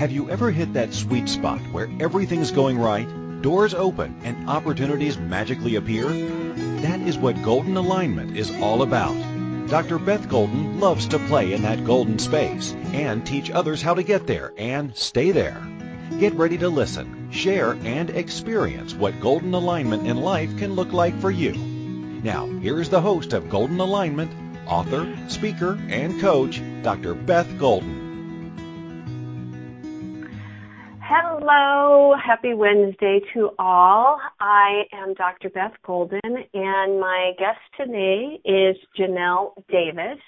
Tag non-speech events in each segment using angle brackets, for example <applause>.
Have you ever hit that sweet spot where everything's going right, doors open, and opportunities magically appear? That is what golden alignment is all about. Dr. Beth Golden loves to play in that golden space and teach others how to get there and stay there. Get ready to listen, share, and experience what golden alignment in life can look like for you. Now, here's the host of Golden Alignment, author, speaker, and coach, Dr. Beth Golden. Hello, happy Wednesday to all. I am Dr. Beth Golden, and my guest today is Janelle Davis.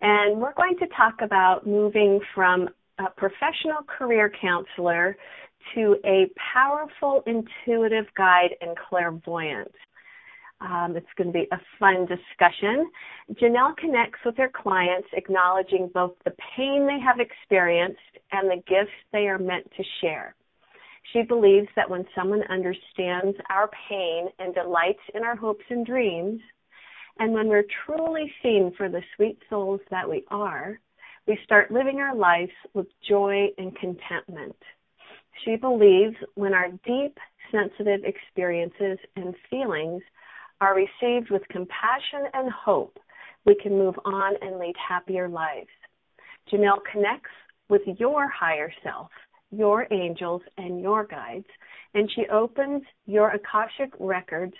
And we're going to talk about moving from a professional career counselor to a powerful intuitive guide and clairvoyant. Um, it's going to be a fun discussion. Janelle connects with her clients, acknowledging both the pain they have experienced and the gifts they are meant to share. She believes that when someone understands our pain and delights in our hopes and dreams, and when we're truly seen for the sweet souls that we are, we start living our lives with joy and contentment. She believes when our deep, sensitive experiences and feelings are received with compassion and hope, we can move on and lead happier lives. Janelle connects with your higher self, your angels, and your guides, and she opens your Akashic records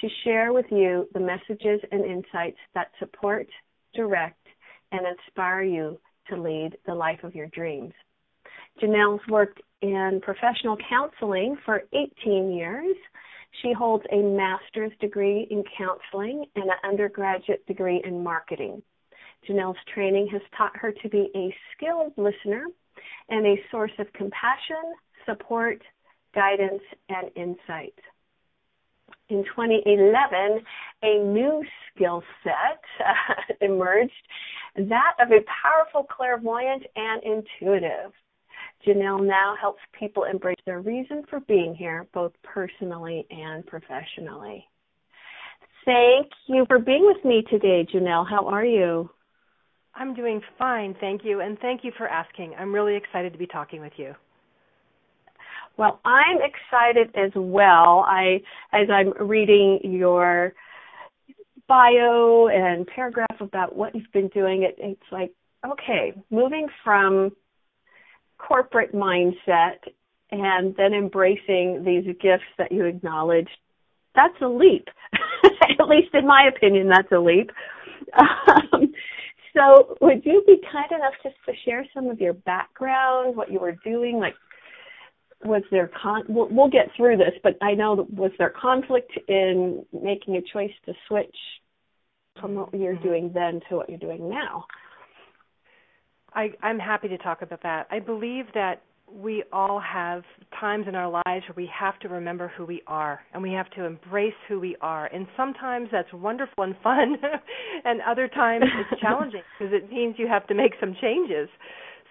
to share with you the messages and insights that support, direct, and inspire you to lead the life of your dreams. Janelle's worked in professional counseling for 18 years she holds a master's degree in counseling and an undergraduate degree in marketing. Janelle's training has taught her to be a skilled listener and a source of compassion, support, guidance, and insight. In 2011, a new skill set uh, <laughs> emerged, that of a powerful clairvoyant and intuitive. Janelle now helps people embrace their reason for being here, both personally and professionally. Thank you for being with me today, Janelle. How are you? I'm doing fine, thank you, and thank you for asking. I'm really excited to be talking with you. Well, I'm excited as well. I as I'm reading your bio and paragraph about what you've been doing, it, it's like, okay, moving from corporate mindset and then embracing these gifts that you acknowledged, that's a leap. <laughs> At least in my opinion, that's a leap. <laughs> Um, so, would you be kind enough just to share some of your background, what you were doing? Like, was there con? We'll, we'll get through this, but I know was there conflict in making a choice to switch from what you're mm-hmm. doing then to what you're doing now? I, I'm happy to talk about that. I believe that we all have times in our lives where we have to remember who we are and we have to embrace who we are. And sometimes that's wonderful and fun, <laughs> and other times it's <laughs> challenging because it means you have to make some changes.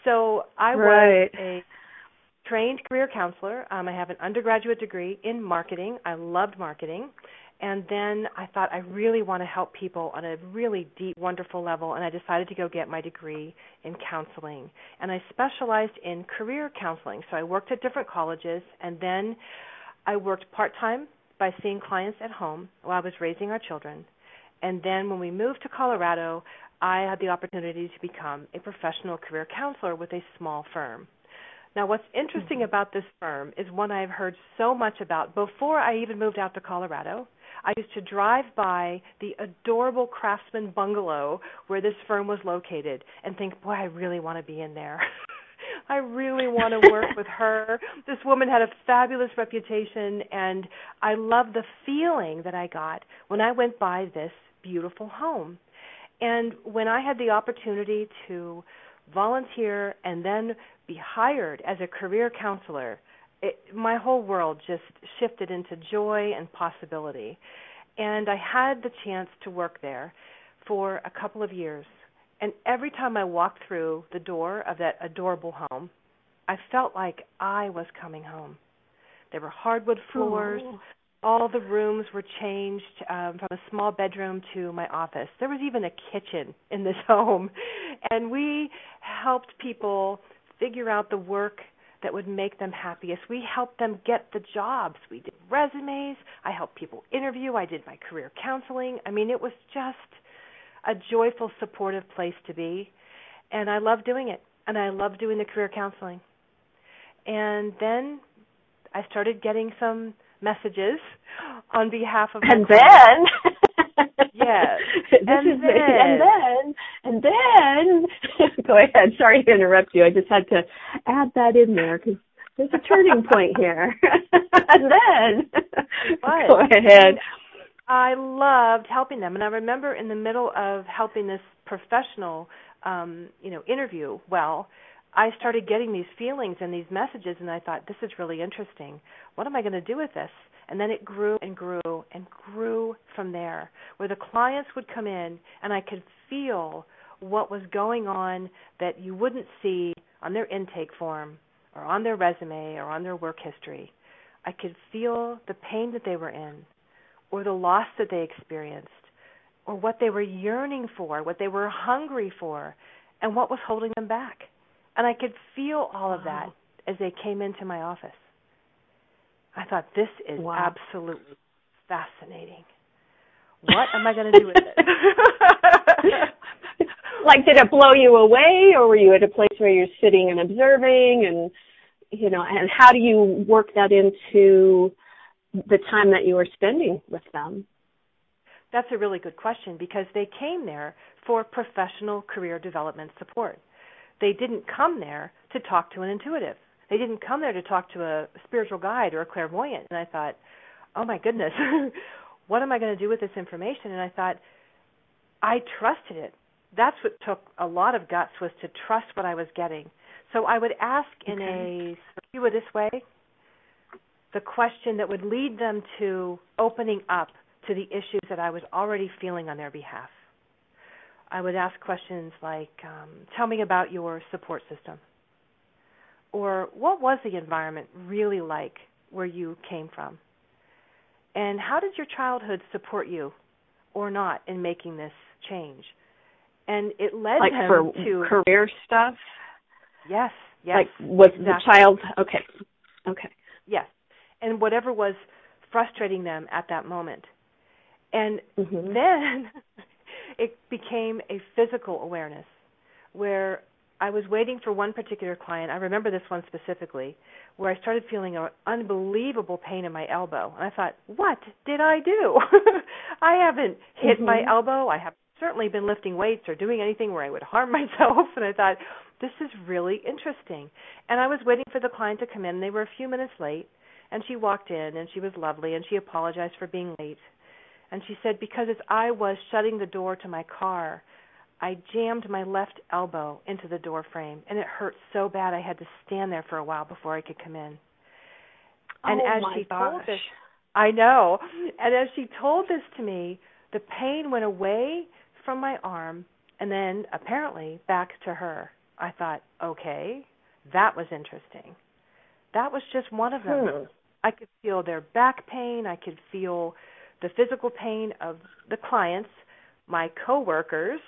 So I right. was a trained career counselor. Um, I have an undergraduate degree in marketing. I loved marketing. And then I thought I really want to help people on a really deep, wonderful level, and I decided to go get my degree in counseling. And I specialized in career counseling. So I worked at different colleges, and then I worked part time by seeing clients at home while I was raising our children. And then when we moved to Colorado, I had the opportunity to become a professional career counselor with a small firm. Now, what's interesting mm-hmm. about this firm is one I've heard so much about before I even moved out to Colorado. I used to drive by the adorable craftsman bungalow where this firm was located and think, boy, I really want to be in there. <laughs> I really want to work <laughs> with her. This woman had a fabulous reputation, and I love the feeling that I got when I went by this beautiful home. And when I had the opportunity to volunteer and then be hired as a career counselor, it, my whole world just shifted into joy and possibility. And I had the chance to work there for a couple of years. And every time I walked through the door of that adorable home, I felt like I was coming home. There were hardwood floors. All the rooms were changed um, from a small bedroom to my office. There was even a kitchen in this <laughs> home. And we helped people figure out the work that would make them happiest. We helped them get the jobs. We did resumes. I helped people interview. I did my career counseling. I mean, it was just a joyful, supportive place to be. And I love doing it. And I love doing the career counseling. And then I started getting some messages on behalf of <laughs> <laughs> and then yes. And, is, then. and then and <laughs> then go ahead. Sorry to interrupt you. I just had to add that in there because there's a turning point here. And then but, go ahead. I loved helping them. And i remember in the middle of helping this professional um you know interview well I started getting these feelings and these messages, and I thought, this is really interesting. What am I going to do with this? And then it grew and grew and grew from there, where the clients would come in, and I could feel what was going on that you wouldn't see on their intake form or on their resume or on their work history. I could feel the pain that they were in, or the loss that they experienced, or what they were yearning for, what they were hungry for, and what was holding them back and I could feel all of that as they came into my office. I thought, this is wow. absolutely fascinating. What am I going to do with it? <laughs> like, did it blow you away, or were you at a place where you're sitting and observing, and you know, and how do you work that into the time that you were spending with them? That's a really good question because they came there for professional career development support they didn't come there to talk to an intuitive. They didn't come there to talk to a spiritual guide or a clairvoyant. And I thought, oh my goodness, <laughs> what am I going to do with this information? And I thought, I trusted it. That's what took a lot of guts was to trust what I was getting. So I would ask in okay. a circuitous way the question that would lead them to opening up to the issues that I was already feeling on their behalf. I would ask questions like, um, "Tell me about your support system," or "What was the environment really like where you came from?" And how did your childhood support you, or not, in making this change? And it led like for to career stuff. Yes, yes. Like was exactly. the child okay? Okay. Yes, and whatever was frustrating them at that moment. And mm-hmm. then <laughs> it became a physical awareness where I was waiting for one particular client. I remember this one specifically, where I started feeling an unbelievable pain in my elbow. And I thought, what did I do? <laughs> I haven't hit mm-hmm. my elbow. I have certainly been lifting weights or doing anything where I would harm <laughs> myself. And I thought, this is really interesting. And I was waiting for the client to come in. They were a few minutes late. And she walked in and she was lovely and she apologized for being late. And she said, Because as I was shutting the door to my car, I jammed my left elbow into the door frame, and it hurt so bad I had to stand there for a while before I could come in. And oh as my she gosh. told this, I know. And as she told this to me, the pain went away from my arm and then apparently back to her. I thought, okay, that was interesting. That was just one of them. Hmm. I could feel their back pain. I could feel the physical pain of the clients, my coworkers,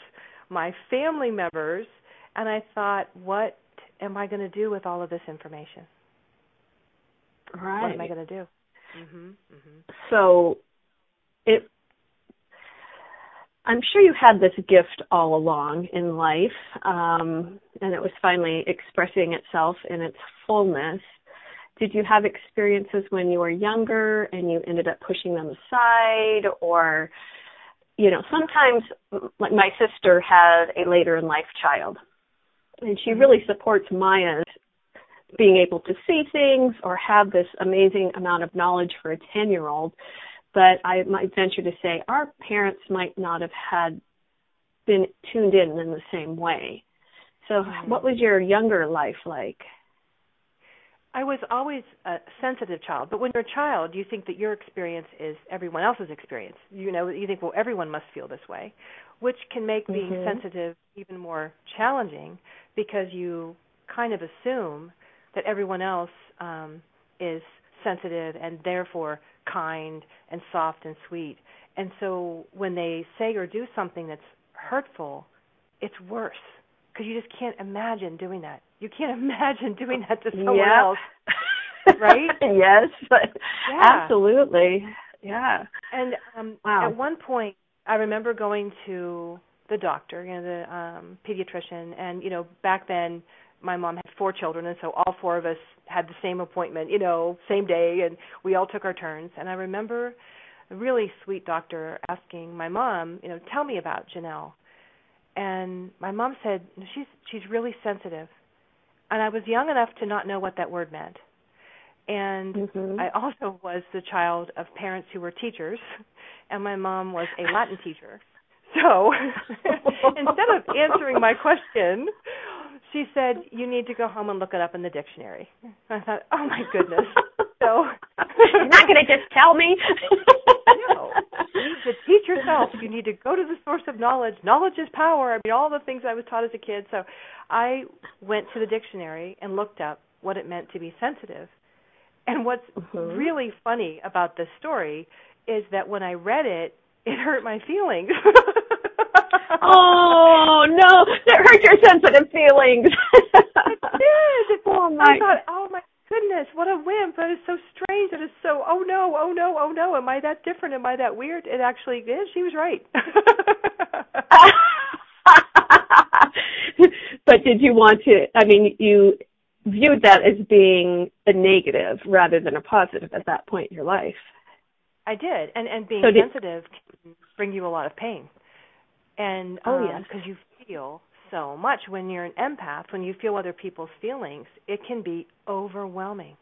my family members, and I thought, what am I going to do with all of this information? Right. What am I going to do? Mhm. Mhm. So it I'm sure you had this gift all along in life, um, and it was finally expressing itself in its fullness did you have experiences when you were younger and you ended up pushing them aside? Or you know sometimes like my sister had a later in life child and she really supports maya's being able to see things or have this amazing amount of knowledge for a 10 year old but i might venture to say our parents might not have had been tuned in in the same way. So mm-hmm. what was your younger life like I was always a sensitive child, but when you're a child, you think that your experience is everyone else's experience. You know, you think, well, everyone must feel this way, which can make being mm-hmm. sensitive even more challenging because you kind of assume that everyone else um, is sensitive and therefore kind and soft and sweet. And so when they say or do something that's hurtful, it's worse because you just can't imagine doing that You can't imagine doing that to someone yep. else. <laughs> Right? yes. Yeah. Absolutely. Yeah. And um wow. at one point I remember going to the doctor, you know, the um pediatrician and you know, back then my mom had four children and so all four of us had the same appointment, you know, same day and we all took our turns and I remember a really sweet doctor asking my mom, you know, tell me about Janelle. And my mom said, she's she's really sensitive. And I was young enough to not know what that word meant. And mm-hmm. I also was the child of parents who were teachers, and my mom was a Latin teacher. So <laughs> instead of answering my question, she said, "You need to go home and look it up in the dictionary." I thought, "Oh my goodness!" So <laughs> you're not going to just tell me. <laughs> no, you need to teach yourself. You need to go to the source of knowledge. Knowledge is power. I mean, all the things I was taught as a kid. So I went to the dictionary and looked up what it meant to be sensitive. And what's mm-hmm. really funny about this story is that when I read it, it hurt my feelings. <laughs> <laughs> oh no, it hurt your sensitive feelings. it did. <laughs> Oh my. I thought, oh my goodness, what a wimp. That is so strange. That is so, oh no, oh no, oh no. Am I that different? Am I that weird? It actually is. She was right. <laughs> but did you want to, I mean, you viewed that as being a negative rather than a positive at that point in your life. I did, and and being so did, sensitive can bring you a lot of pain, and oh um, yes, because you feel so much when you're an empath, when you feel other people's feelings, it can be overwhelming,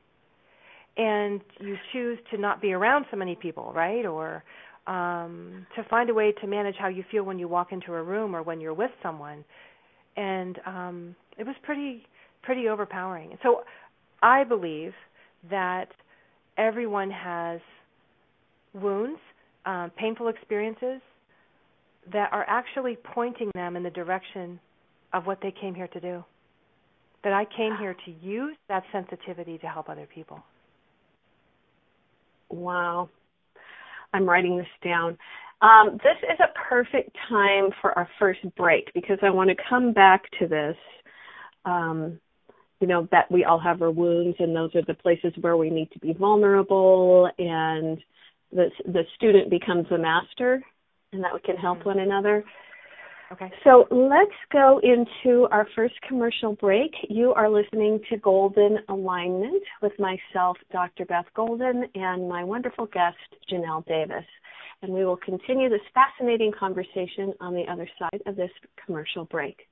and you choose to not be around so many people, right, or um to find a way to manage how you feel when you walk into a room or when you're with someone. And um it was pretty pretty overpowering. So I believe that everyone has wounds, um, painful experiences that are actually pointing them in the direction of what they came here to do. That I came here to use that sensitivity to help other people. Wow. I'm writing this down. Um, this is a perfect time for our first break because I want to come back to this. Um, you know that we all have our wounds, and those are the places where we need to be vulnerable, and the the student becomes the master, and that we can help mm-hmm. one another. Okay. So let's go into our first commercial break. You are listening to Golden Alignment with myself, Dr. Beth Golden, and my wonderful guest, Janelle Davis. And we will continue this fascinating conversation on the other side of this commercial break.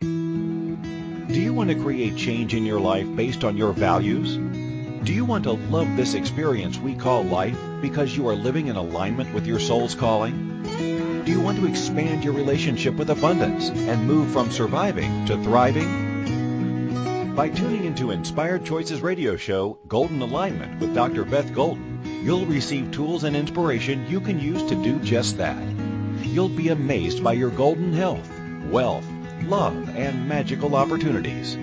Do you want to create change in your life based on your values? Do you want to love this experience we call life because you are living in alignment with your soul's calling? Do you want to expand your relationship with abundance and move from surviving to thriving? By tuning into Inspired Choices radio show, Golden Alignment with Dr. Beth Golden, you'll receive tools and inspiration you can use to do just that. You'll be amazed by your golden health, wealth, love, and magical opportunities.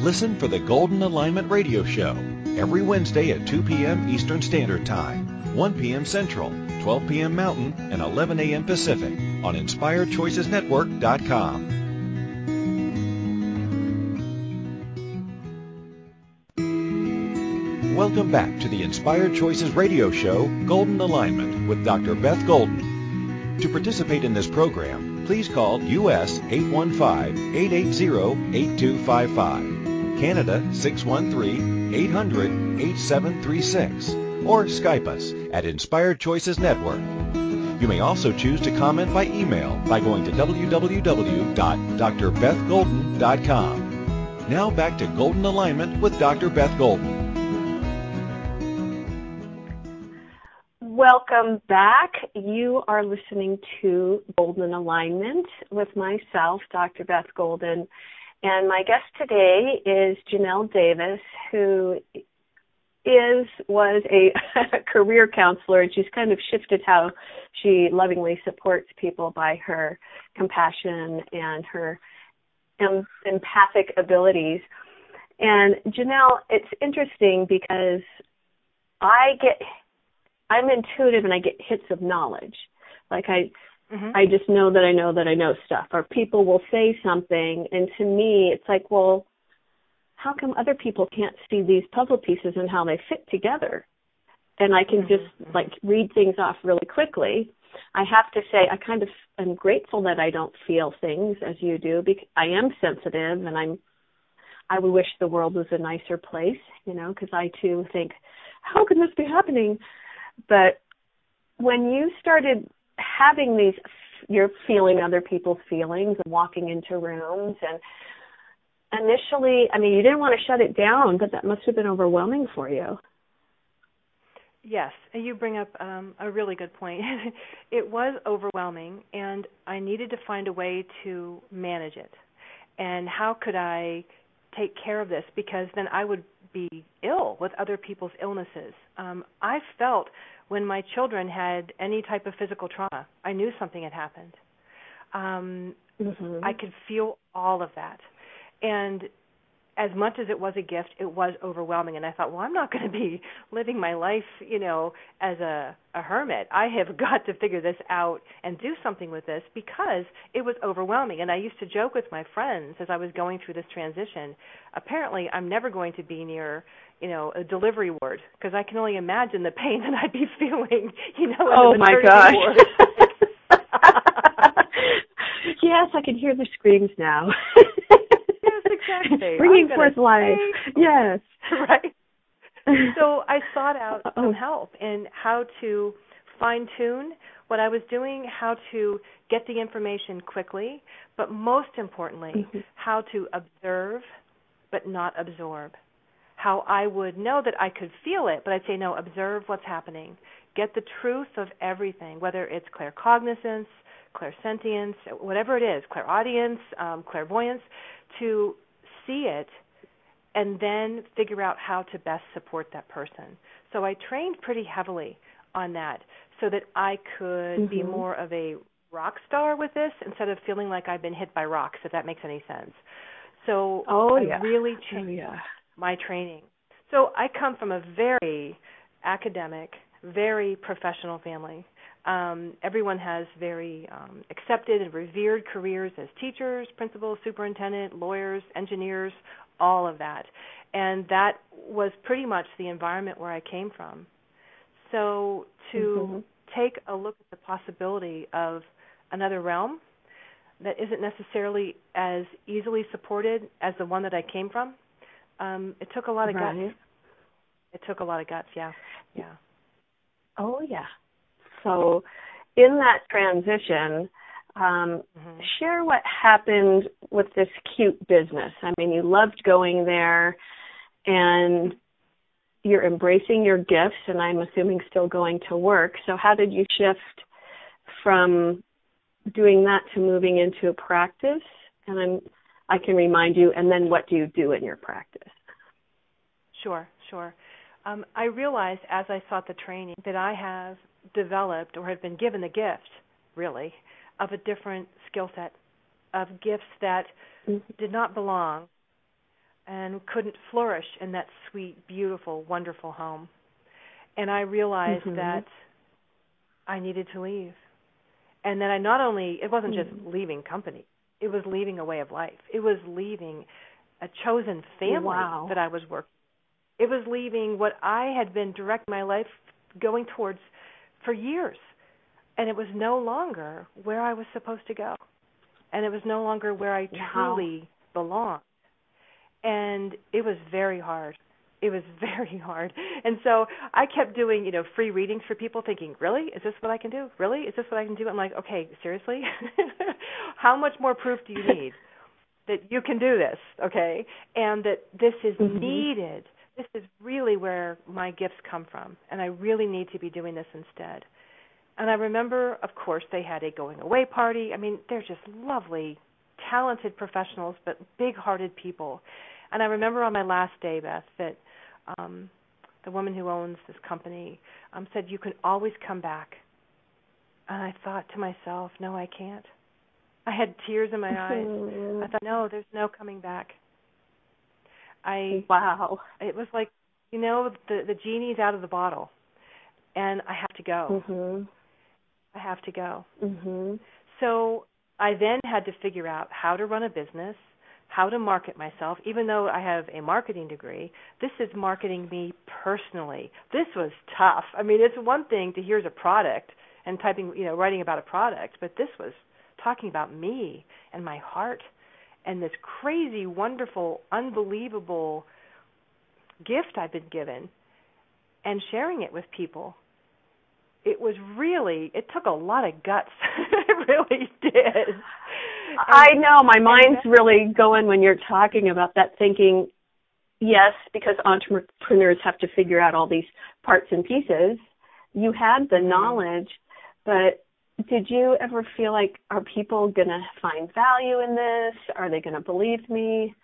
Listen for the Golden Alignment Radio Show every Wednesday at 2 p.m. Eastern Standard Time, 1 p.m. Central, 12 p.m. Mountain, and 11 a.m. Pacific on InspiredChoicesNetwork.com. Welcome back to the Inspired Choices Radio Show, Golden Alignment, with Dr. Beth Golden. To participate in this program, please call US 815-880-8255, Canada 613-800-8736, or Skype us at Inspired Choices Network. You may also choose to comment by email by going to www.drbethgolden.com. Now back to Golden Alignment with Dr. Beth Golden. Welcome back. You are listening to Golden Alignment with myself, Dr. Beth Golden. And my guest today is Janelle Davis, who is was a <laughs> career counselor and she's kind of shifted how she lovingly supports people by her compassion and her em- empathic abilities. And Janelle, it's interesting because I get I'm intuitive and I get hits of knowledge. Like I mm-hmm. I just know that I know that I know stuff. Or people will say something and to me it's like, well, how come other people can't see these puzzle pieces and how they fit together? And I can just Mm-hmm. like read things off really quickly. I have to say I kind of am grateful that I don't feel things as you do because I am sensitive and I'm I would wish the world was a nicer place, you know, because I too think, how can this be happening? But when you started having these, you're feeling other people's feelings and walking into rooms and initially, I mean, you didn't want to shut it down, but that must have been overwhelming for you. Yes, and you bring up um, a really good point. <laughs> it was overwhelming, and I needed to find a way to manage it. And how could I take care of this? Because then I would be ill with other people's illnesses. Um, I felt when my children had any type of physical trauma, I knew something had happened. Um, Mm-hmm. I could feel all of that. And as much as it was a gift, it was overwhelming. And I thought, well, I'm not <laughs> going to be living my life, you know, as a, a hermit. I have <laughs> got to figure this out and do something with this because it was overwhelming. And I used to joke with my friends as I was going through this transition. Apparently, I'm never going to be near, you know, a delivery ward because I can only imagine the pain <laughs> that I'd be feeling, you know, oh my gosh. ward. yes, I can hear the screams now. <laughs> exactly. Bringing forth life. Yes. <laughs> right. so I sought out <laughs> Uh-oh. some help in how to fine tune what I was doing, how to get the information quickly, but most importantly, Mhm. how to observe but not absorb. How I would know that I could feel it, but I'd say, no, observe what's happening. Get the truth of everything, whether it's claircognizance, clairsentience, whatever it is, clairaudience, um, clairvoyance, to see it and then figure out how to best support that person. So I trained pretty heavily on that so that I could be Mhm. more of a rock star with this instead of feeling like I've been hit by rocks, if that makes any sense. So Oh I yeah. really Oh changed yeah. my training. So I come from a very academic, very professional family. Um, everyone has very um, accepted and revered careers as teachers, principals, superintendent, lawyers, engineers, all of that. And that was pretty much the environment where I came from. So to Mhm. take a look at the possibility of another realm that isn't necessarily as easily supported as the one that I came from, um, it took a lot of Right. guts. It took a lot of guts, yeah. Yeah. Oh yeah. So in that transition, um, hmm share what happened with this cute business. I mean, you loved going there and you're embracing your gifts and I'm assuming still going to work. So how did you shift from doing that to moving into a practice? And I'm I can remind you and then what do you do in your practice? Sure, sure. Um, I realized as I sought the training that I have developed or have been given the gift, really, of a different skill set, of gifts that Mhm. did not belong and couldn't flourish in that sweet, beautiful, wonderful home. And I realized Mhm. that I needed to leave. And that I not only, it wasn't just Mhm. leaving company, it was leaving a way of life. It was leaving a chosen family Wow. that I was working. It was leaving what I had been directing my life going towards for years. And it was no longer where I was supposed to go. And it was no longer where I Wow. truly belonged. And it was very hard. It was <laughs> very hard. And so I kept doing, you know, free readings for people thinking, "Really? Is this what I can do? Really? Is this what I can do?" I'm like, "Okay, seriously? <laughs> How much more proof do you <laughs> need that you can do this, okay? And that this is Mhm. needed. This is really where my gifts come from, and I really need to be doing this instead." And I remember, of course, they had a going away party. I mean, they're just lovely, talented professionals, but big-hearted people. And I remember on my last day, Beth, that um, the woman who owns this company um, said, "You can always come back." And I thought to myself, "No, I can't." I had tears in my eyes. <laughs> I thought, "No, there's no coming back." I Wow. it was like, you know, the the genie's out of the bottle, and I have to go. Mhm. I have to go. Mhm. So I then had to figure out how to run a business, how to market myself, even though I have a marketing degree. This is marketing me personally. This was tough. I mean, it's one thing to here's a product and typing, you know, writing about a product, but this was talking about me and my heart and this crazy, wonderful, unbelievable gift I've been given and sharing it with people. It was really it took a lot of guts. <laughs> it really did. I know my mind's really going when you're talking about that thinking yes, because entrepreneurs have to figure out all these parts and pieces. You had the mm-hmm. knowledge, but did you ever feel like are people going to find value in this? Are they going to believe me?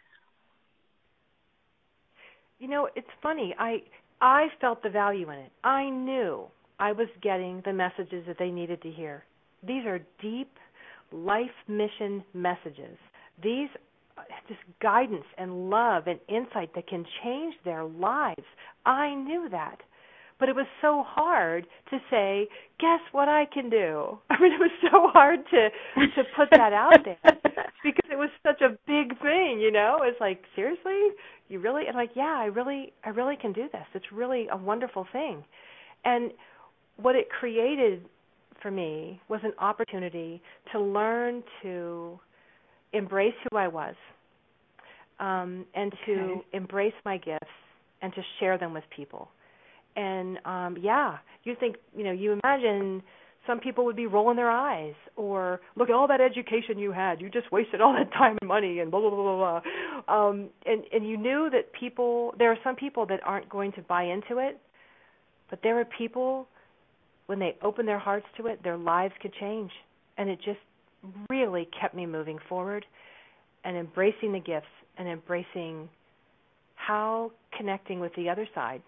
You know, it's funny. I I felt the value in it. I knew I was getting the messages that they needed to hear. These are deep life mission messages. These uh, just guidance and love and insight that can change their lives. I knew that. But it was so hard to say, guess what I can do? <laughs> I mean it was so hard to to put that out there <laughs> because it was such a big thing, you know? It's like, seriously? You really and like, yeah, I really I really can do this. It's really a wonderful thing. And what it created for me was an opportunity to learn to embrace who I was um, and to okay. embrace my gifts and to share them with people. And um, yeah, you think, you know, you imagine some people would be rolling their eyes or look at all that education you had you just wasted all that time and money and blah blah blah blah blah um and and you knew that people there are some people that aren't going to buy into it but there are people when they open their hearts to it, their lives could change. And it just really kept me moving forward and embracing the gifts and embracing how connecting with the other side,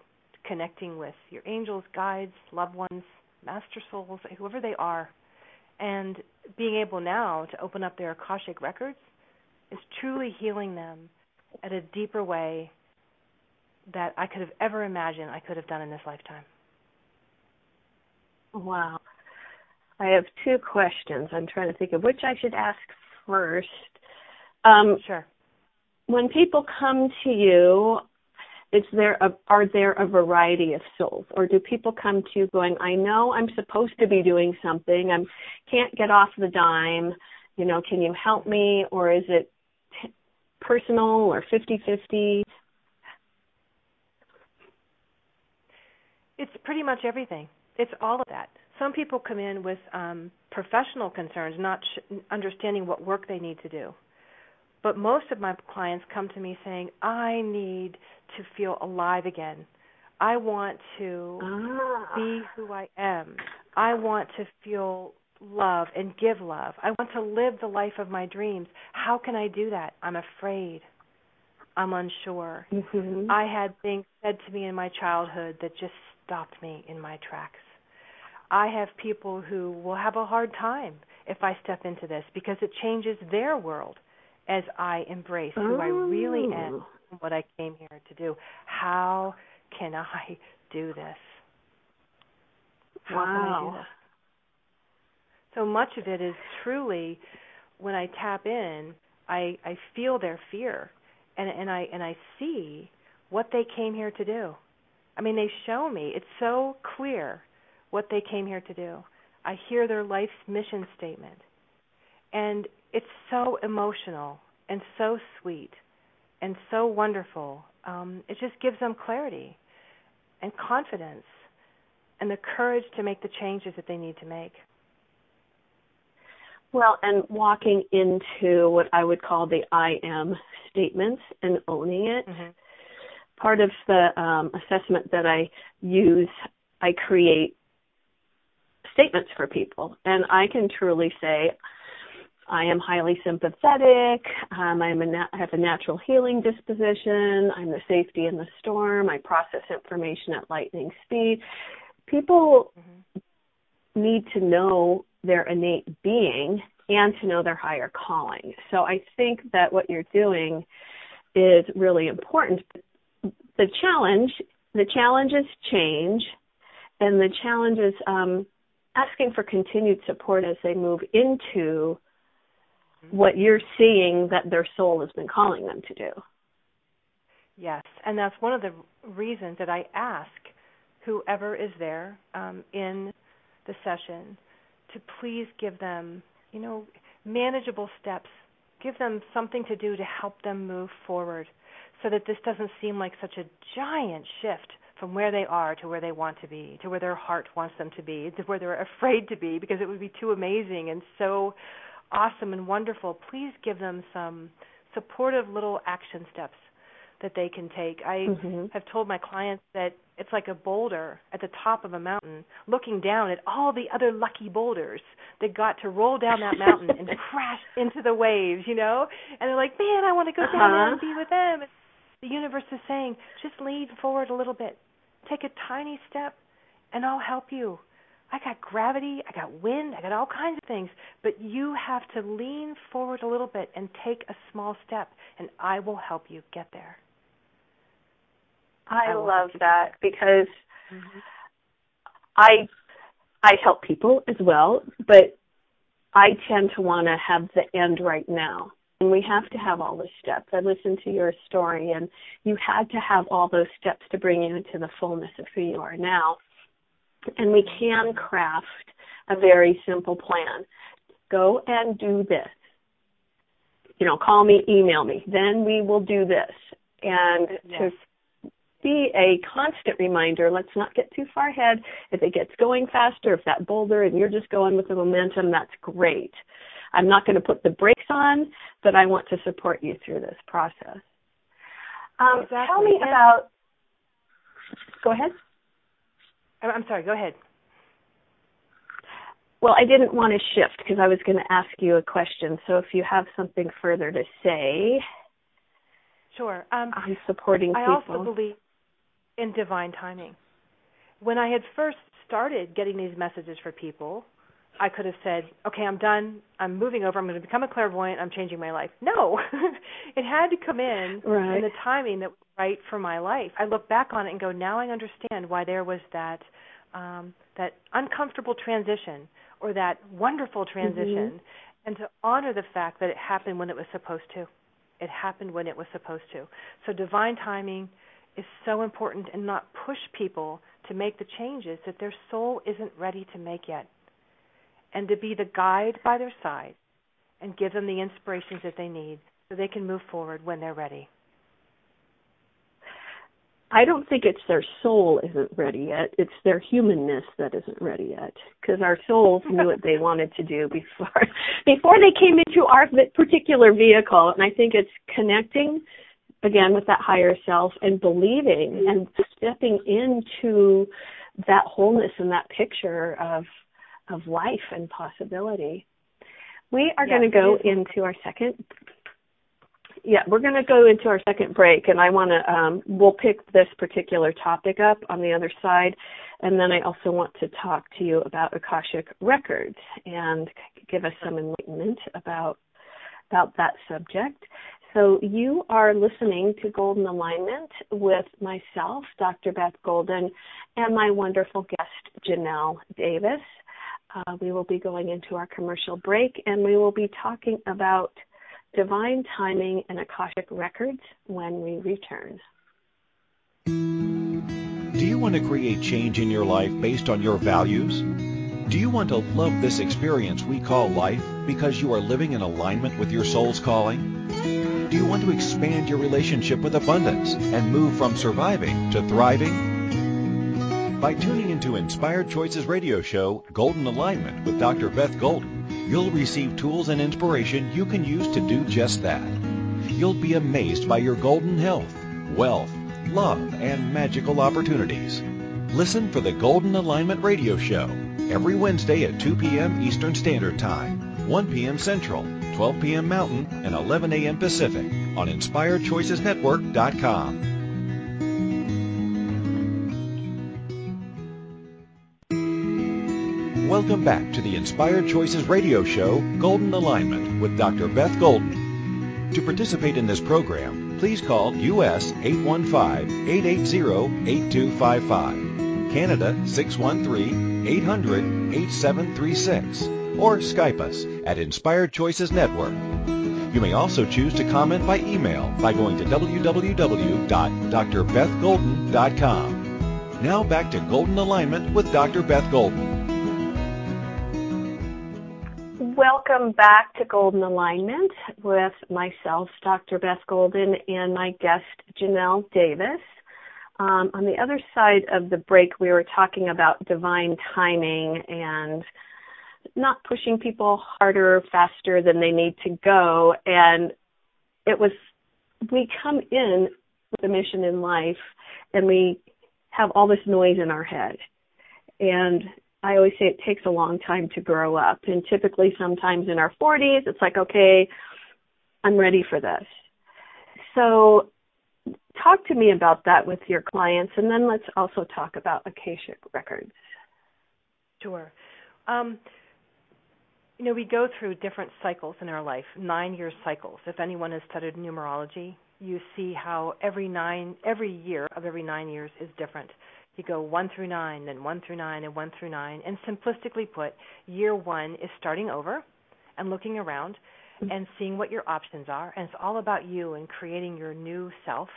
connecting with your angels, guides, loved ones, master souls, whoever they are, and being able now to open up their Akashic records is truly healing them at a deeper way that I could have ever imagined I could have done in this lifetime. Wow. I have two questions. I'm trying to think of which I should ask first. Um, sure. When people come to you, is there a, are there a variety of souls, or do people come to you going, "I know I'm supposed to be doing something. I can't get off the dime. You know, can you help me?" Or is it t- personal or fifty-fifty? It's pretty much everything it's all of that. Some people come in with um, professional concerns, not sh- understanding what work they need to do. But most of my clients come to me saying, "I need to feel alive again. I want to ah. be who I am. I want to feel love and give love. I want to live the life of my dreams. How can I do that? I'm afraid. I'm unsure. Mm-hmm. I had things said to me in my childhood that just stopped me in my tracks. I have people who will have a hard time if I step into this because it changes their world as I embrace who I really am oh. And what I came here to do. How can I do this? How wow. can I do this? So much of it is truly when I tap in, I I feel their fear and and I and I see what they came here to do. I mean, they show me. It's so clear what they came here to do. I hear their life's mission statement. And it's so emotional and so sweet and so wonderful. Um, it just gives them clarity and confidence and the courage to make the changes that they need to make. Well, and walking into what I would call the I am statements and owning it. Mm-hmm. Part of the um, assessment that I use, I create statements for people. And I can truly say, I am highly sympathetic. Um, I'm a na- I have a natural healing disposition. I'm the safety in the storm. I process information at lightning speed. People mm-hmm. need to know their innate being and to know their higher calling. So I think that what you're doing is really important. The challenge, the challenges change, and the challenges um, asking for continued support as they move into what you're seeing that their soul has been calling them to do. Yes, and that's one of the reasons that I ask whoever is there um, in the session to please give them, you know, manageable steps. Give them something to do to help them move forward so that this doesn't seem like such a giant shift from where they are to where they want to be, to where their heart wants them to be, to where they're <laughs> afraid to be because it would be too amazing and so awesome and wonderful. Please give them some supportive little action steps that they can take. I mm-hmm. have told my clients that it's like a boulder at the top of a mountain looking down at all the other lucky boulders that got to roll down that mountain and <laughs> crash into the waves, you know? And they're like, "Man, I want to go uh-huh. down there and be with them." And the universe is saying, "Just lean forward a little bit. Take a tiny step and I'll help you." I got gravity, I got wind, I got all kinds of things, but you have to lean forward a little bit and take a small step and I will help you get there. I, I love that because mm-hmm. I I help people as well, but I tend to want to have the end right now. And we have to have all the steps. I listened to your story and you had to have all those steps to bring you into the fullness of who you are now. And we can craft a very simple plan. Go and do this. You know, call me, email me. Then we will do this. And yes. to be a constant reminder. Let's not get too far ahead. If it gets going faster, if that boulder and you're just going with the momentum, that's great. I'm not going to put the brakes on, but I want to support you through this process. Um, exactly. Tell me about. Go ahead. I'm sorry. Go ahead. Well, I didn't want to shift because I was going to ask you a question. So if you have something further to say, sure. Um, I'm supporting I people. I also believe in divine timing. When I had first started getting these messages for people, I could have said, "Okay, I'm done. I'm moving over. I'm going to become a clairvoyant. I'm changing my life." No, <laughs> it had to come in right. in the timing that was right for my life. I look back on it and go, "Now I understand why there was that um, that uncomfortable transition or that wonderful transition." Mm-hmm. And to honor the fact that it happened when it was supposed to. It happened when it was supposed to. So divine timing is so important and not push people to make the changes that their soul isn't ready to make yet. And to be the guide by their side and give them the inspirations that they need so they can move forward when they're ready. I don't think it's their soul isn't ready yet. It's their humanness that isn't ready yet. Because our souls knew what they wanted to do before <laughs> before they came into our particular vehicle. And I think it's connecting again with that higher self and believing and stepping into that wholeness and that picture of of life and possibility. We are yes, going to go into our second yeah, we're going to go into our second break, and I want to um, we'll pick this particular topic up on the other side, and then I also want to talk to you about akashic records and give us some enlightenment about about that subject. So you are listening to Golden Alignment with myself, Dr. Beth Golden, and my wonderful guest, Janelle Davis. Uh, we will be going into our commercial break and we will be talking about divine timing and Akashic records when we return. Do you want to create change in your life based on your values? Do you want to love this experience we call life because you are living in alignment with your soul's calling? Do you want to expand your relationship with abundance and move from surviving to thriving? By tuning into Inspired Choices radio show, Golden Alignment with Dr. Beth Golden, you'll receive tools and inspiration you can use to do just that. You'll be amazed by your golden health, wealth, love, and magical opportunities. Listen for the Golden Alignment radio show every Wednesday at 2 p.m. Eastern Standard Time, 1 p.m. Central 12 p.m. Mountain, and 11 a.m. Pacific on InspiredChoicesNetwork.com. Welcome back to the Inspired Choices radio show, Golden Alignment, with Dr. Beth Golden. To participate in this program, please call U.S. 815-880-8255, Canada 613-800-8736 or Skype us at Inspired Choices Network. You may also choose to comment by email by going to www.drbethgolden.com. Now back to Golden Alignment with Dr. Beth Golden. Welcome back to Golden Alignment with myself, Dr. Beth Golden, and my guest, Jonelle Davis. Um, on the other side of the break, we were talking about divine timing and not pushing people harder, faster than they need to go. And it was, we come in with a mission in life and we have all this noise in our head. And I always say it takes a long time to grow up. And typically, sometimes in our 40s, it's like, okay, I'm ready for this. So, talk to me about that with your clients, and then let's also talk about Akashic records. Sure. Um, you know, we go through different cycles in our life, nine year cycles. If anyone has studied numerology, you see how every nine, every year of every nine years is different. You go one through nine, then one through nine, and one through nine. And simplistically put, year one is starting over and looking around and seeing what your options are. And it's all about you and creating your new self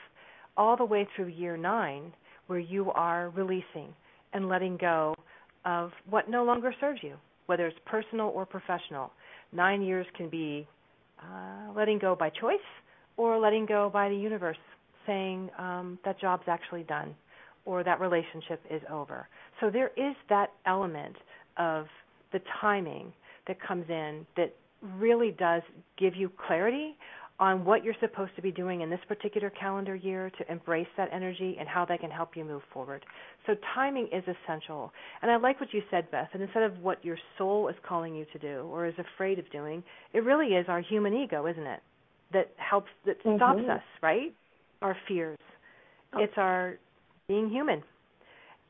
all the way through year nine, where you are releasing and letting go of what no longer serves you, whether it's personal or professional. Nine years can be uh, letting go by choice or letting go by the universe saying um, that job's actually done or that relationship is over. So there is that element of the timing that comes in that really does give you clarity on what you're supposed to be doing in this particular calendar year to embrace that energy and how that can help you move forward. So timing is essential. And I like what you said, Beth. And instead of what your soul is calling you to do or is afraid of doing, it really is our human ego, isn't it? That helps that mm-hmm. stops us, right? Our fears. Oh. It's our being human.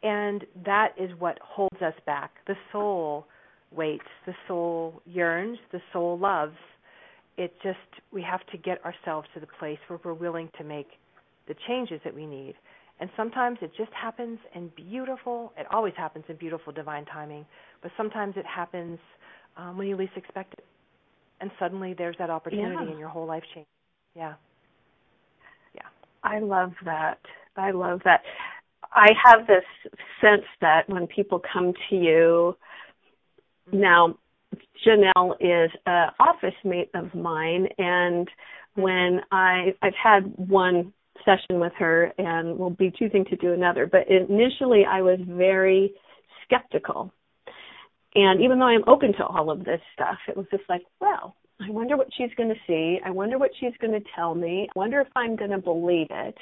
And that is what holds us back. The soul waits, the soul yearns, the soul loves. It just, we have to get ourselves to the place where we're willing to make the changes that we need. And sometimes it just happens in beautiful, it always happens in beautiful divine timing, but sometimes it happens um, when you least expect it. And suddenly there's that opportunity yeah. and your whole life changes. Yeah. Yeah. I love that. I love that. I have this sense that when people come to you, mm-hmm. now Jonelle is an office mate of mine, and mm-hmm. when I I've had one session with her, and we'll be choosing to do another. But initially, I was very skeptical, and even though I'm open to all of this stuff, it was just like, well, I wonder what she's going to see. I wonder what she's going to tell me. I wonder if I'm going to believe it.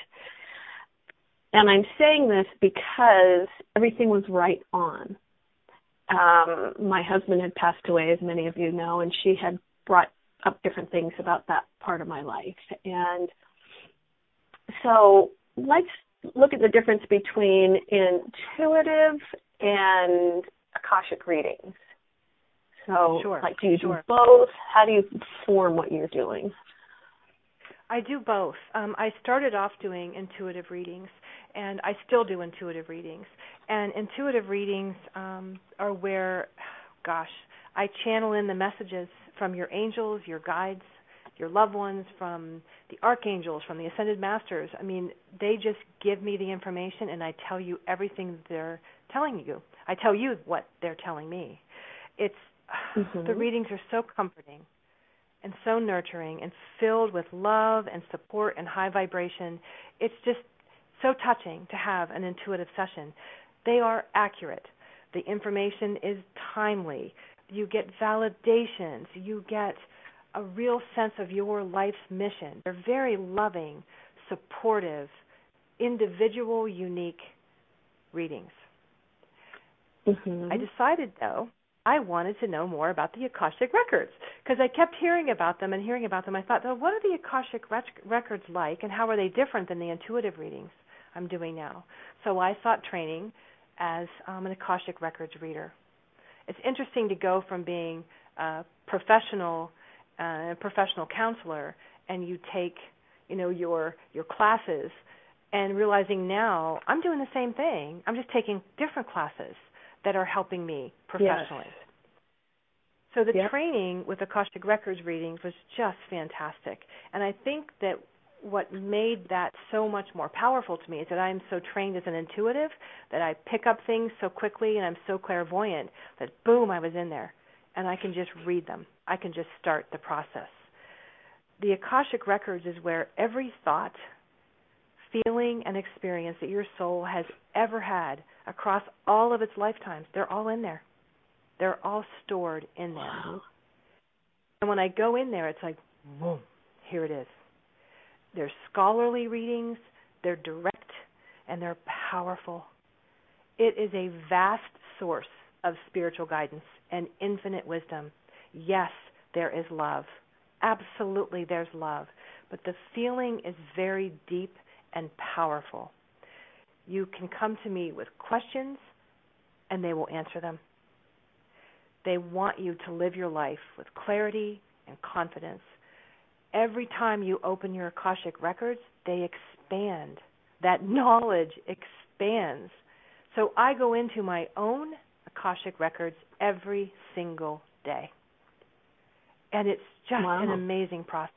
And I'm saying this because everything was right on. Um, my husband had passed away, as many of you know, and she had brought up different things about that part of my life. And so let's look at the difference between intuitive and Akashic readings. So, sure, like, do you sure. do both? How do you form what you're doing? I do both. Um, I started off doing intuitive readings, and I still do intuitive readings. And intuitive readings um, are where, gosh, I channel in the messages from your angels, your guides, your loved ones, from the archangels, from the ascended masters. I mean, they just give me the information, and I tell you everything they're telling you. I tell you what they're telling me. It's mm-hmm. the readings are so comforting and so nurturing and filled with love and support and high vibration. It's just so touching to have an intuitive session. They are accurate. The information is timely. You get validations. You get a real sense of your life's mission. They're very loving, supportive, individual, unique readings. Mm-hmm. I decided, though, I wanted to know more about the Akashic records because I kept hearing about them and hearing about them. I thought, well, what are the Akashic rec- records like, and how are they different than the intuitive readings I'm doing now? So I sought training as um, an Akashic records reader. It's interesting to go from being a professional, uh, professional counselor, and you take, you know, your your classes, and realizing now I'm doing the same thing. I'm just taking different classes that are helping me professionally. Yes. So the Yep. training with Akashic Records readings was just fantastic. And I think that what made that so much more powerful to me is that I'm so trained as an intuitive that I pick up things so quickly and I'm so clairvoyant that boom, I was in there and I can just read them. I can just start the process. The Akashic Records is where every thought, feeling, and experience that your soul has ever had across all of its lifetimes, they're all in there. They're all stored in there. Wow. And when I go in there, it's like, boom, here it is. They're scholarly readings, they're direct, and they're powerful. It is a vast source of spiritual guidance and infinite wisdom. Yes, there is love. Absolutely, there's love. But the feeling is very deep and powerful. You can come to me with questions, and they will answer them. They want you to live your life with clarity and confidence. Every time you open your Akashic records, they expand. That knowledge expands. So I go into my own Akashic records every single day. And it's just Wow. an amazing process.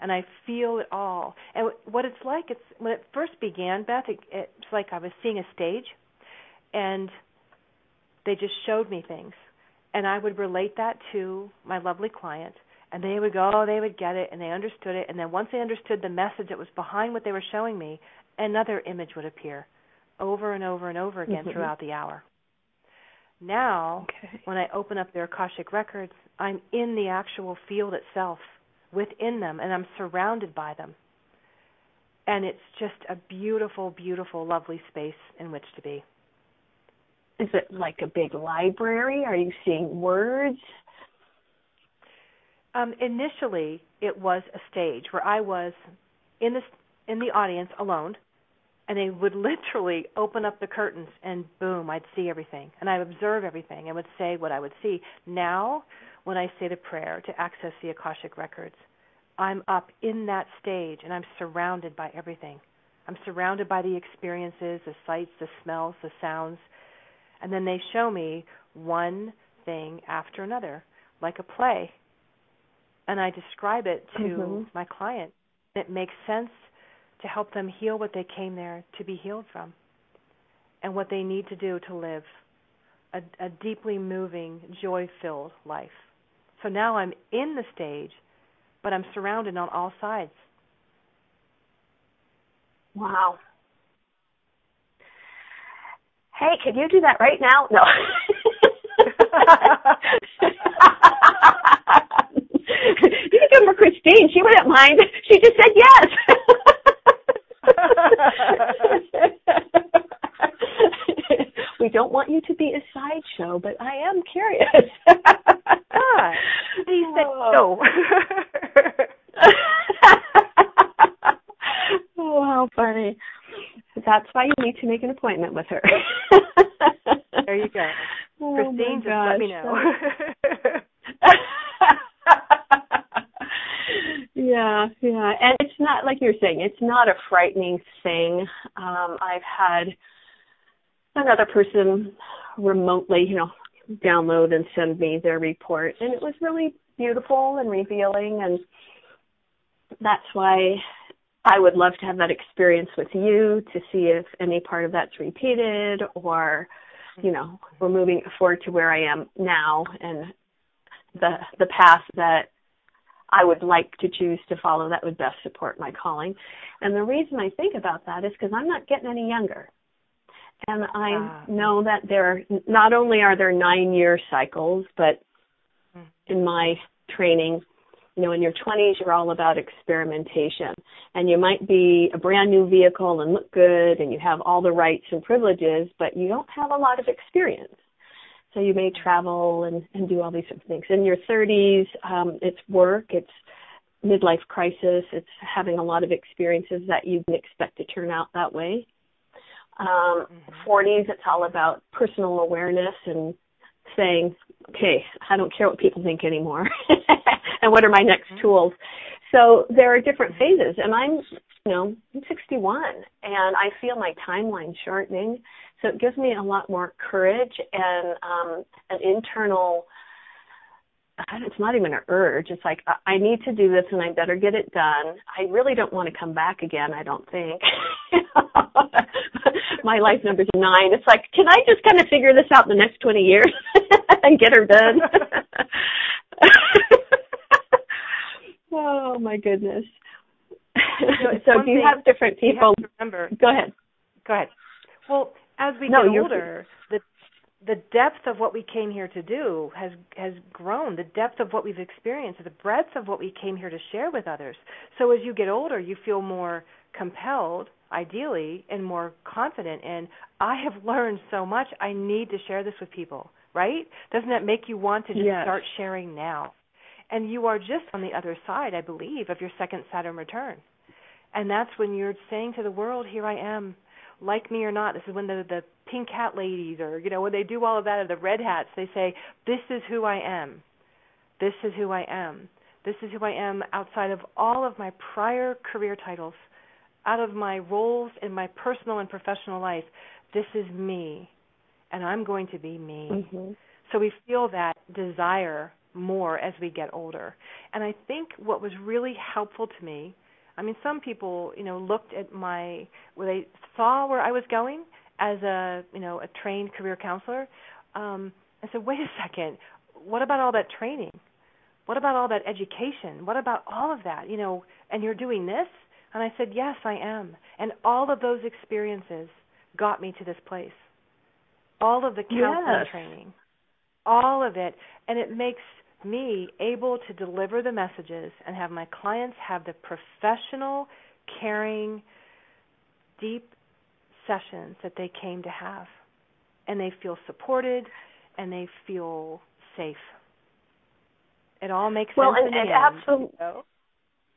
And I feel it all. And what it's like, it's when it first began, Beth, it, it's like I was seeing a stage, and they just showed me things, and I would relate that to my lovely client, and they would go, oh, they would get it, and they understood it, and then once they understood the message that was behind what they were showing me, another image would appear, over and over and over again Mhm. throughout the hour. Now, Okay. when I open up their Akashic records, I'm in the actual field itself, within them, and I'm surrounded by them. And it's just a beautiful, beautiful, lovely space in which to be. Is it like a big library? Are you seeing words? Um, initially, it was a stage where I was in the in the audience alone, and they would <laughs> literally open up the curtains, and boom, I'd see everything, and I'd observe everything, and would say what I would see. Now, when I say the prayer to access the akashic records, I'm up in that stage, and I'm surrounded by everything. I'm surrounded by the experiences, the sights, the smells, the sounds, and then they show me one thing after another, like a play and I describe it to Mhm. my client. It makes sense to help them heal what they came there to be healed from and what they need to do to live a, a deeply moving, joy filled life. So now I'm in the stage, but I'm surrounded on all sides. Wow. Hey, can you do that right now? No. <laughs> <laughs> <laughs> you can do it for Christine. She wouldn't mind. She just said yes. <laughs> we don't want you to be a sideshow, but I am curious. Ah, <laughs> he said no. oh, how funny. That's why you need to make an appointment with her. there you go. Oh, Christine, just let me know. Yeah, yeah. And it's not like you're saying, it's not a frightening thing. Um, I've had another person remotely, you know, download and send me their report and it was really beautiful and revealing and that's why I would love to have that experience with you to see if any part of that's repeated or you know, we're moving forward to where I am now and the the path that I would like to choose to follow that would best support my calling. And the reason I think about that is because I'm not getting any younger. And I Ah. know that there not only are there nine year cycles, but Mm. in my training, you know, in your 20s, you're all about experimentation. And you might be a brand new vehicle and look good and you have all the rights and privileges, but you don't have a lot of experience. So you may travel and, and do all these different things. In your 30s, um, it's work, it's midlife crisis, it's having a lot of experiences that you didn't expect to turn out that way. Um, 40s, it's all about personal awareness and saying, okay, I don't care what people think anymore. <laughs> and what are my next tools? So there are different phases. And I'm, you know, I'm 61 and I feel my timeline shortening. So it gives me a lot more courage and um, an internal it's not even an urge. It's like I need to do this and I better get it done. I really don't want to come back again. I don't think. <laughs> My life number's nine. It's like, can I just kind of figure this out in the next twenty years <laughs> and get her done? <laughs> oh my goodness. <laughs> so do you have different people? remember. Go ahead. Go ahead. Well, as we no, get older, the the depth of what we came here to do has has grown. The depth of what we've experienced, the breadth of what we came here to share with others. So as you get older, you feel more compelled, ideally, and more confident. And I have learned so much. I need to share this with people. Right? Doesn't that make you want to just yes. start sharing now? And you are just on the other side, I believe, of your second Saturn return. And that's when you're saying to the world, "Here I am." like me or not. This is when the the pink hat ladies or you know when they do all of that or the red hats they say this is who I am. This is who I am. This is who I am outside of all of my prior career titles, out of my roles in my personal and professional life. This is me and I'm going to be me. Mm-hmm. So we feel that desire more as we get older. And I think what was really helpful to me I mean, some people, you know, looked at my where they saw where I was going as a, you know, a trained career counselor, um, and said, "Wait a second, what about all that training? What about all that education? What about all of that? You know, and you're doing this?" And I said, "Yes, I am." And all of those experiences got me to this place. All of the counseling yes. training, all of it, and it makes me able to deliver the messages and have my clients have the professional, caring, deep sessions that they came to have. And they feel supported and they feel safe. It all makes well, sense. Well, and, and absolutely.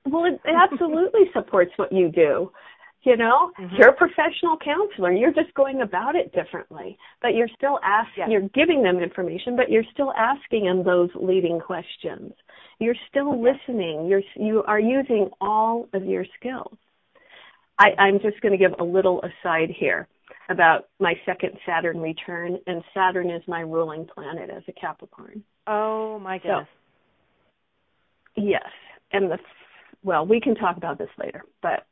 Well, it, it absolutely supports what you do. You know, mm-hmm. you're a professional counselor. You're just going about it differently, but you're still asking. Yes. You're giving them information, but you're still asking them those leading questions. You're still listening. You're you are using all of your skills. I, I'm just going to give a little aside here about my second Saturn return, and Saturn is my ruling planet as a Capricorn. Oh my goodness. So, yes, and the well, we can talk about this later, but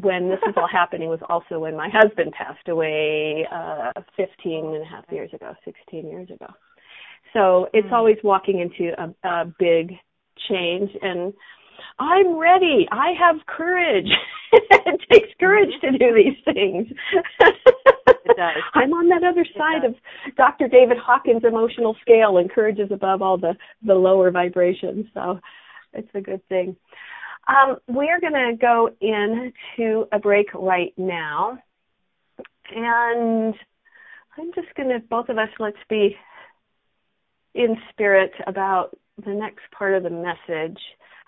when this was all happening was also when my husband passed away uh 15 and a half years ago 16 years ago. So it's mm-hmm. always walking into a, a big change and i'm ready. I have courage. <laughs> It takes courage to do these things. It does. <laughs> I'm on that other side of dr david hawkins emotional scale and courage is above all the the lower vibrations. So it's a good thing um, we're going to go into a break right now. And I'm just going to, both of us, let's be in spirit about the next part of the message.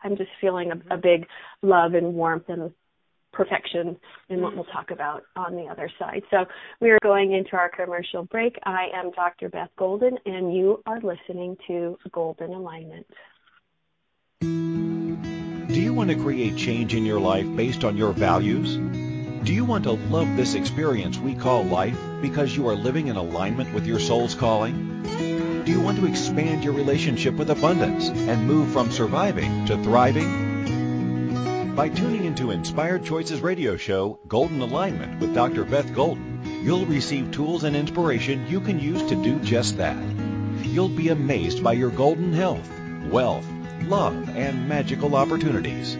I'm just feeling a, a big love and warmth and perfection in what we'll talk about on the other side. So we are going into our commercial break. I am Dr. Beth Golden, and you are listening to Golden Alignment. Want to create change in your life based on your values? Do you want to love this experience we call life because you are living in alignment with your soul's calling? Do you want to expand your relationship with abundance and move from surviving to thriving? By tuning into Inspired Choices radio show, Golden Alignment with Dr. Beth Golden, you'll receive tools and inspiration you can use to do just that. You'll be amazed by your golden health, wealth, love, and magical opportunities.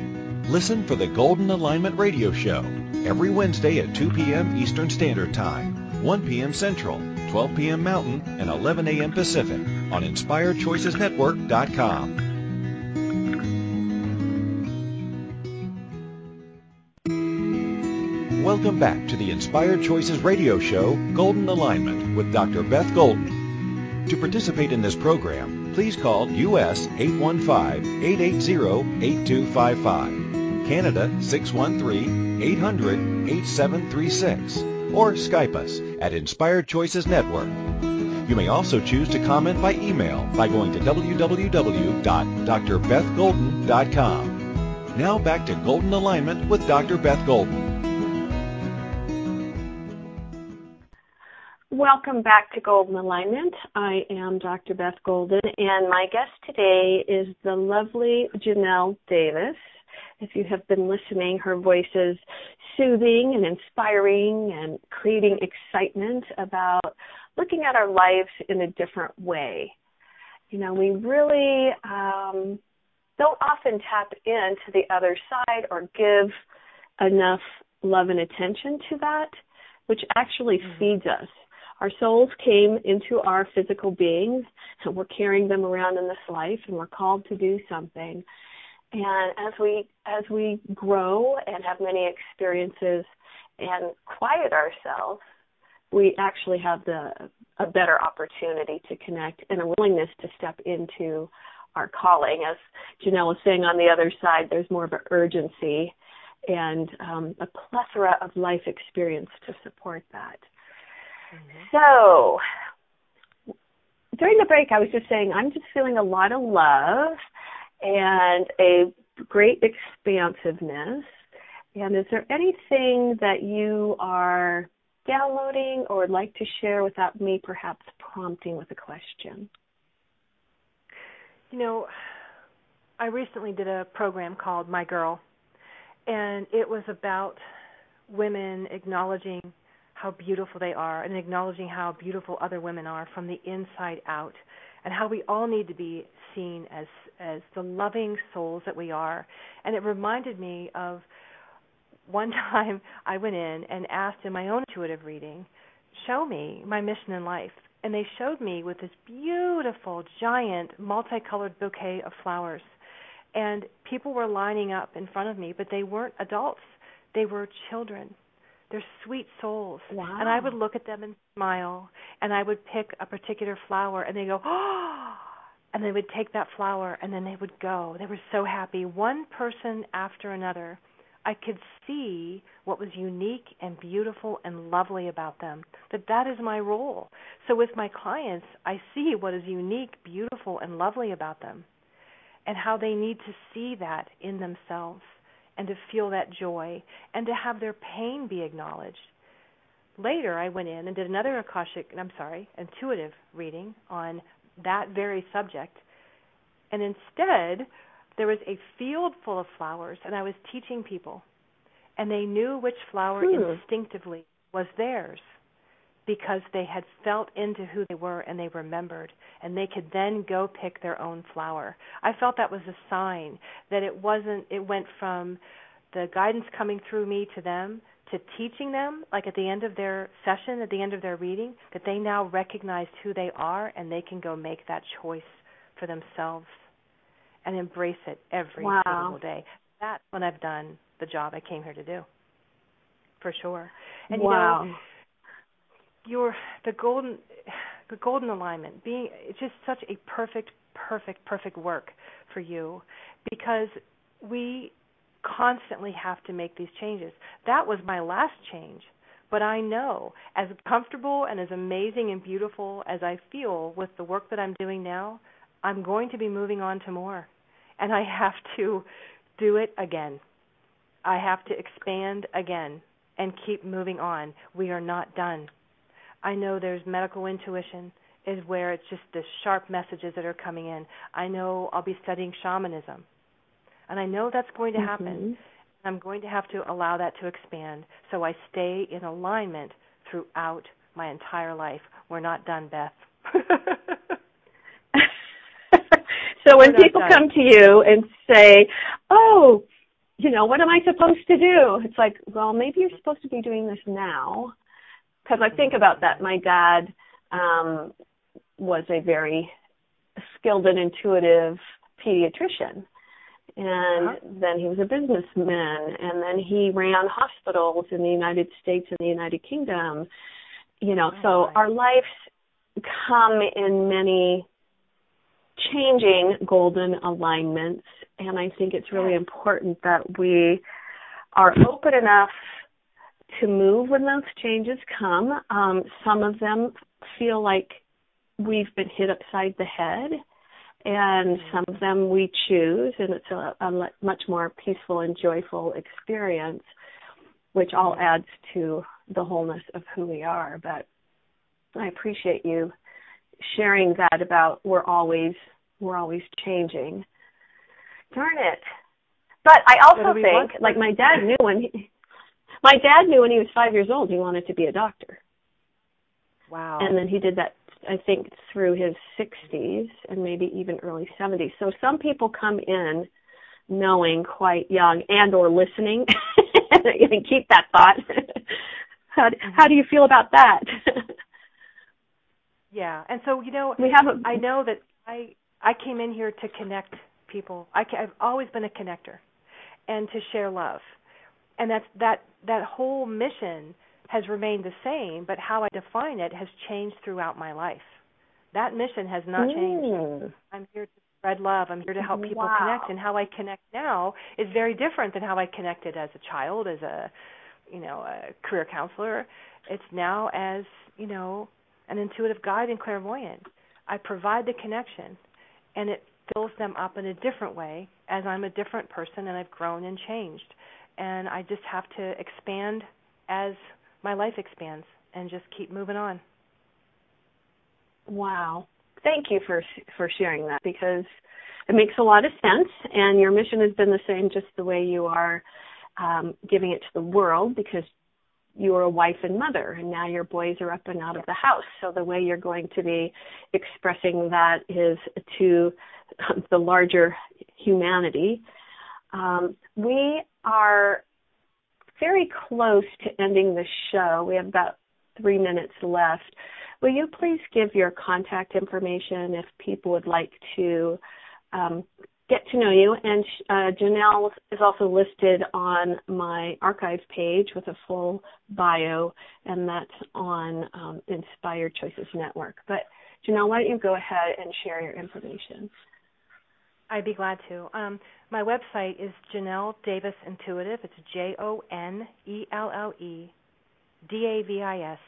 Listen for the Golden Alignment Radio Show every Wednesday at 2 p.m. Eastern Standard Time, 1 p.m. Central, 12 p.m. Mountain, and 11 a.m. Pacific on InspiredChoicesNetwork.com. Welcome back to the Inspired Choices Radio Show, Golden Alignment, with Dr. Beth Golden. To participate in this program, please call US 815-880-8255, Canada 613-800-8736, or Skype us at Inspired Choices Network. You may also choose to comment by email by going to www.drbethgolden.com. Now back to Golden Alignment with Dr. Beth Golden. Welcome back to Golden Alignment. I am Dr. Beth Golden, and my guest today is the lovely Jonelle Davis. If you have been listening, her voice is soothing and inspiring and creating excitement about looking at our lives in a different way. You know, we really um, don't often tap into the other side or give enough love and attention to that, which actually mm-hmm. feeds us. Our souls came into our physical beings, and we're carrying them around in this life, and we're called to do something. And as we as we grow and have many experiences and quiet ourselves, we actually have the a better opportunity to connect and a willingness to step into our calling. As Jonelle was saying on the other side, there's more of an urgency and um, a plethora of life experience to support that. Mm-hmm. So, during the break, I was just saying I'm just feeling a lot of love and a great expansiveness. And is there anything that you are downloading or would like to share without me perhaps prompting with a question? You know, I recently did a program called My Girl, and it was about women acknowledging how beautiful they are and acknowledging how beautiful other women are from the inside out and how we all need to be seen as as the loving souls that we are. And it reminded me of one <laughs> time I went in and asked in my own intuitive reading show me my mission in life. And they showed me with this beautiful giant multicolored bouquet of flowers. And people were lining up in front of me but they weren't adults. They were children they're sweet souls. Wow. And I would look at them and smile, and I would pick a particular flower, and they go, oh, and they would take that flower, and then they would go. They were so happy. One person after another, I could see what was unique and beautiful and lovely about them. That that is my role. So with my clients, I see what is unique, beautiful, and lovely about them, and how they need to see that in themselves and to feel that joy and to have their pain be acknowledged. Later, I went in and did another Akashic, I'm sorry, intuitive reading on that very subject. And instead, there was a field full of flowers, and I was teaching people. And they knew which flower hmm. instinctively was theirs because they had felt into who they were and they remembered and they could then go pick their own flower. I felt that was a sign that it wasn't it went from the guidance coming through me to them to teaching them like at the end of their session at the end of their reading that they now recognized who they are and they can go make that choice for themselves and embrace it every wow. single day. That's when I've done the job I came here to do. For sure. And wow. you know your the golden the golden alignment being it's just such a perfect perfect perfect work for you because we constantly have to make these changes. That was my last change but i know as comfortable and as amazing and beautiful as i feel with the work that i'm doing now i'm going to be moving on to more and i have to do it again. I have to expand again and keep moving on. We are not done I know there's medical intuition is where it's just the sharp messages that are coming in. I know I'll be studying shamanism. And I know that's going to happen. Mm-hmm. I'm going to have to allow that to expand so I stay in alignment throughout my entire life. We're not done, Beth. <laughs> so when people done. come to you and say, "Oh, you know, what am I supposed to do?" It's like, "Well, maybe you're supposed to be doing this now." Because I think about that. My dad um, was a very skilled and intuitive pediatrician. And uh-huh. then he was a businessman, and then he ran hospitals in the United States and the United Kingdom. You know, oh, so our lives come in many changing golden alignments, and I think it's really important that we are open enough to move when those changes come. Um, some of them feel like we've been hit upside the head, and some of them we choose, and it's a, a much more peaceful and joyful experience, which all adds to the wholeness of who we are. But I appreciate you sharing that about we're always we're always changing. Darn it. But I also think, like my dad knew when he, my dad knew when he was five years old he wanted to be a doctor. Wow. And then he did that I think through his 60s and maybe even early 70s. So some people come in knowing quite young and or listening <laughs> and keep that thought. <laughs> how do, how do you feel about that? <laughs> yeah. And so, you know, we have a, I know that I I came in here to connect people. I, I've always been a connector and to share love. And that's that that whole mission has remained the same, but how I define it has changed throughout my life. That mission has not changed. Mm. I'm here to spread love. I'm here to help people wow. connect, and how I connect now is very different than how I connected as a child, as a you know a career counselor. It's now as you know an intuitive guide and clairvoyant. I provide the connection, and it fills them up in a different way as I'm a different person and I've grown and changed. And I just have to expand as my life expands and just keep moving on. Wow. Thank you for for sharing that because it makes a lot of sense and your mission has been the same just the way you are um, giving it to the world because you are a wife and mother and now your boys are up and out of the house so the way you're going to be expressing that is to <laughs> the larger humanity um, we are very close to ending the show. We have about three minutes left. Will you please give your contact information if people would like to um, get to know you? And uh, Jonelle is also listed on my archive page with a full bio, and that's on um, Inspired Choices Network. But Jonelle, why don't you go ahead and share your information? I'd be glad to. Um, my website is Jonelle Davis Intuitive. It's J O N E L L E D A V I S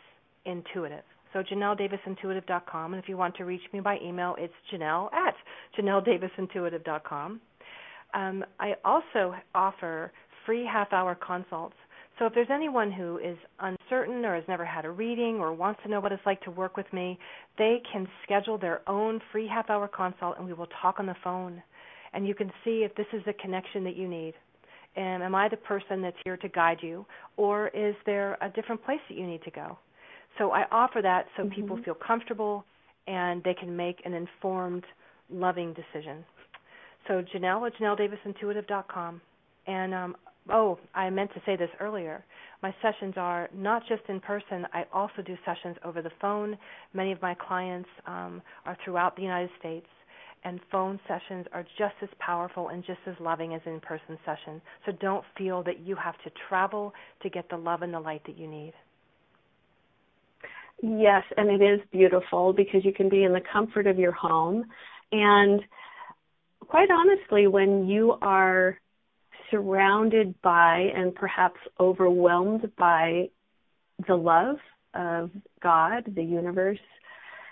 Intuitive. So JonelleDavisIntuitive.com. And if you want to reach me by email, it's Jonelle at JonelleDavisIntuitive.com. Um, I also offer free half hour consults. So if there's anyone who is uncertain or has never had a reading or wants to know what it's like to work with me, they can schedule their own free half hour consult and we will talk on the phone and you can see if this is the connection that you need. And am I the person that's here to guide you, or is there a different place that you need to go? So I offer that so mm-hmm. people feel comfortable and they can make an informed, loving decision. So Jonelle at JonelleDavisIntuitive.com. And um, oh, I meant to say this earlier. My sessions are not just in person. I also do sessions over the phone. Many of my clients um, are throughout the United States and phone sessions are just as powerful and just as loving as in person sessions. So don't feel that you have to travel to get the love and the light that you need. Yes, and it is beautiful because you can be in the comfort of your home. And quite honestly, when you are surrounded by and perhaps overwhelmed by the love of God, the universe,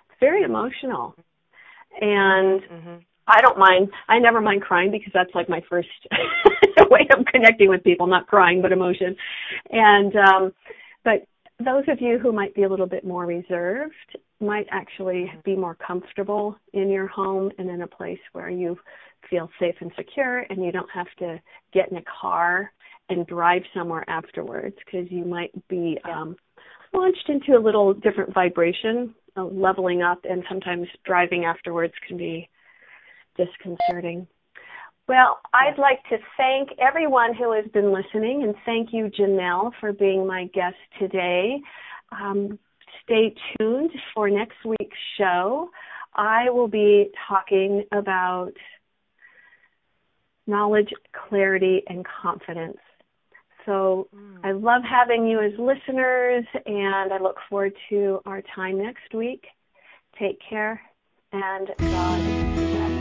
it's very emotional and mm-hmm. I don't mind. I never mind crying because that's like my first <laughs> way of connecting with people, not crying but emotion. And um but those of you who might be a little bit more reserved might actually be more comfortable in your home and in a place where you feel safe and secure and you don't have to get in a car and drive somewhere afterwards because you might be um launched into a little different vibration leveling up, and sometimes driving afterwards can be disconcerting. Well, I'd like to thank everyone who has been listening, and thank you, Jonelle, for being my guest today. Um, stay tuned for next week's show. I will be talking about knowledge, clarity, and confidence. So mm. I love having you as listeners, and I look forward to our time next week. Take care, and God bless.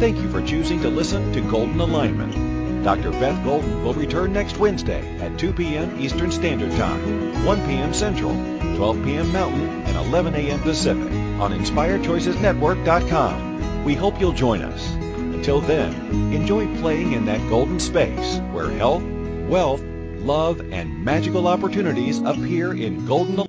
Thank you for choosing to listen to Golden Alignment. Dr. Beth Golden will return next Wednesday at 2 p.m. Eastern Standard Time, 1 p.m. Central, 12 p.m. Mountain, and 11 a.m. Pacific on InspiredChoicesNetwork.com. We hope you'll join us. Until then, enjoy playing in that golden space where health, wealth, love, and magical opportunities appear in golden